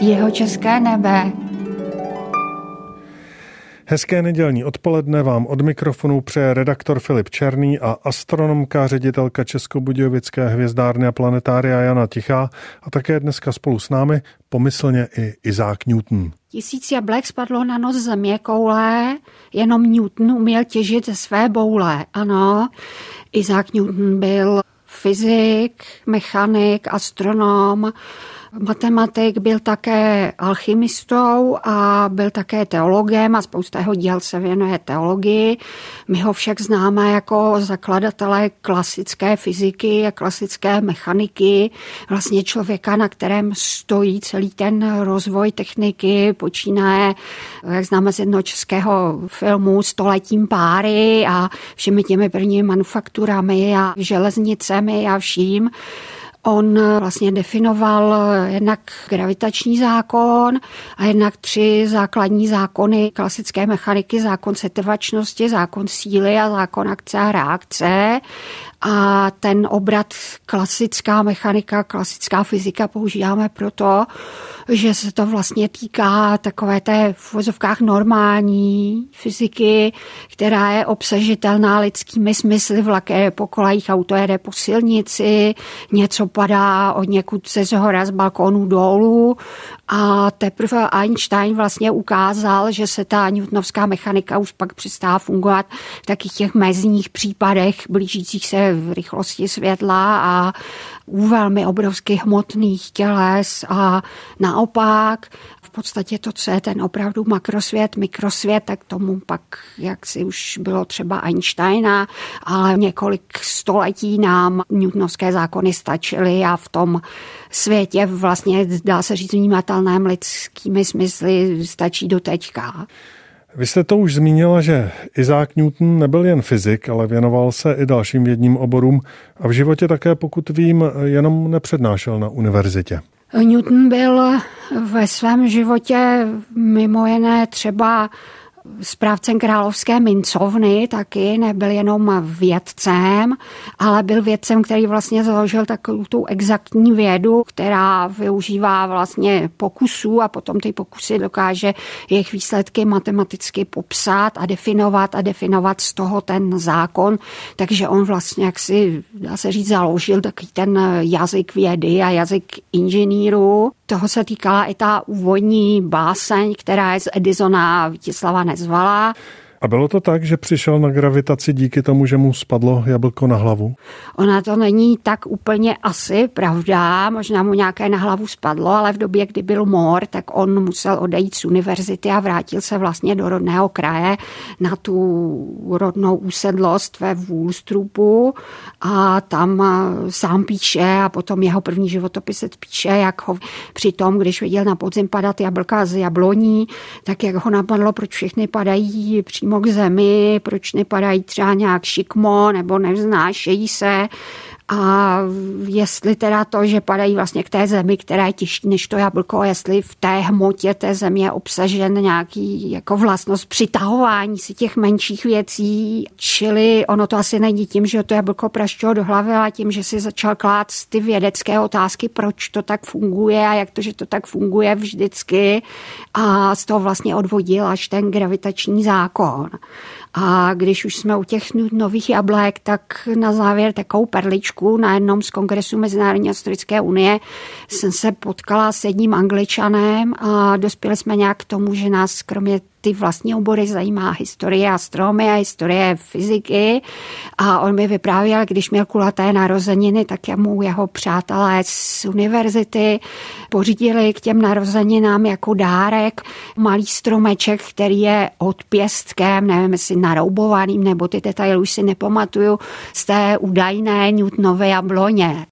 Jeho české nebe. Hezké nedělní odpoledne vám od mikrofonu přeje redaktor Filip Černý a astronomka, ředitelka Českobudějovické hvězdárny a planetária Jana Tichá a také dneska spolu s námi pomyslně i Izák Newton. Tisíc jablek spadlo na noc země koule, jenom Newton uměl těžit ze své boule. Ano, Izák Newton byl fyzik, mechanik, astronom, matematik, byl také alchymistou a byl také teologem a spousta jeho díl se věnuje teologii. My ho však známe jako zakladatele klasické fyziky a klasické mechaniky, vlastně člověka, na kterém stojí celý ten rozvoj techniky, počínaje, jak známe z jednoho českého filmu, stoletím páry a všemi těmi prvními manufakturami a železnicemi a vším. On vlastně definoval jednak gravitační zákon a jednak tři základní zákony klasické mechaniky, zákon setrvačnosti, zákon síly a zákon akce a reakce. A ten obrat klasická mechanika, klasická fyzika používáme proto, že se to vlastně týká takové té v vozovkách normální fyziky, která je obsažitelná lidskými smysly, vlak je po kolajích, auto jede po silnici, něco padá od někud ze zhora z balkónu dolů. A teprve Einstein vlastně ukázal, že se ta newtonovská mechanika už pak přestává fungovat v takých těch mezních případech blížících se v rychlosti světla a u velmi obrovských hmotných těles a naopak v podstatě to, co je ten opravdu makrosvět, mikrosvět, tak tomu pak, jak si už bylo třeba Einsteina, ale několik století nám newtonovské zákony stačily a v tom světě vlastně dá se říct vnímatelném lidskými smysly stačí do teďka. Vy jste to už zmínila, že Isaac Newton nebyl jen fyzik, ale věnoval se i dalším vědním oborům a v životě také, pokud vím, jenom nepřednášel na univerzitě. Newton byl ve svém životě mimo jiné třeba správcem královské mincovny taky, nebyl jenom vědcem, ale byl vědcem, který vlastně založil takovou tu exaktní vědu, která využívá vlastně pokusů a potom ty pokusy dokáže jejich výsledky matematicky popsat a definovat a definovat z toho ten zákon. Takže on vlastně, jak si dá se říct, založil takový ten jazyk vědy a jazyk inženýrů. Toho se týkala i ta úvodní báseň, která je z Edisona Vítislava nezvala. A bylo to tak, že přišel na gravitaci díky tomu, že mu spadlo jablko na hlavu? Ona to není tak úplně asi pravda, možná mu nějaké na hlavu spadlo, ale v době, kdy byl mor, tak on musel odejít z univerzity a vrátil se vlastně do rodného kraje na tu rodnou úsedlost ve Woolstroopu a tam eh, sám píše a potom jeho první životopis píše, jak ho při tom, když viděl na podzim padat jablka z jabloní, tak jak ho napadlo, proč všechny padají přímo k zemi, proč nepadají třeba nějak šikmo nebo nevznášejí se. A jestli teda to, že padají vlastně k té zemi, která je těžší než to jablko, jestli v té hmotě té země je obsažen nějaký jako vlastnost přitahování si těch menších věcí, čili ono to asi není tím, že to jablko praštělo do hlavy, ale tím, že si začal klát ty vědecké otázky, proč to tak funguje a jak to, že to tak funguje vždycky a z toho vlastně odvodil až ten gravitační zákon. A když už jsme u těch nových jablek, tak na závěr takovou perličku na jednom z kongresů Mezinárodní historické unie jsem se potkala s jedním angličanem a dospěli jsme nějak k tomu, že nás kromě ty vlastní obory zajímá historie astronomie, historie fyziky a on mi vyprávěl, když měl kulaté narozeniny, tak mu jeho přátelé z univerzity pořídili k těm narozeninám jako dárek malý stromeček, který je odpěstkem, nevím, jestli naroubovaným, nebo ty detaily už si nepamatuju, z té údajné Newtonovy jabloně.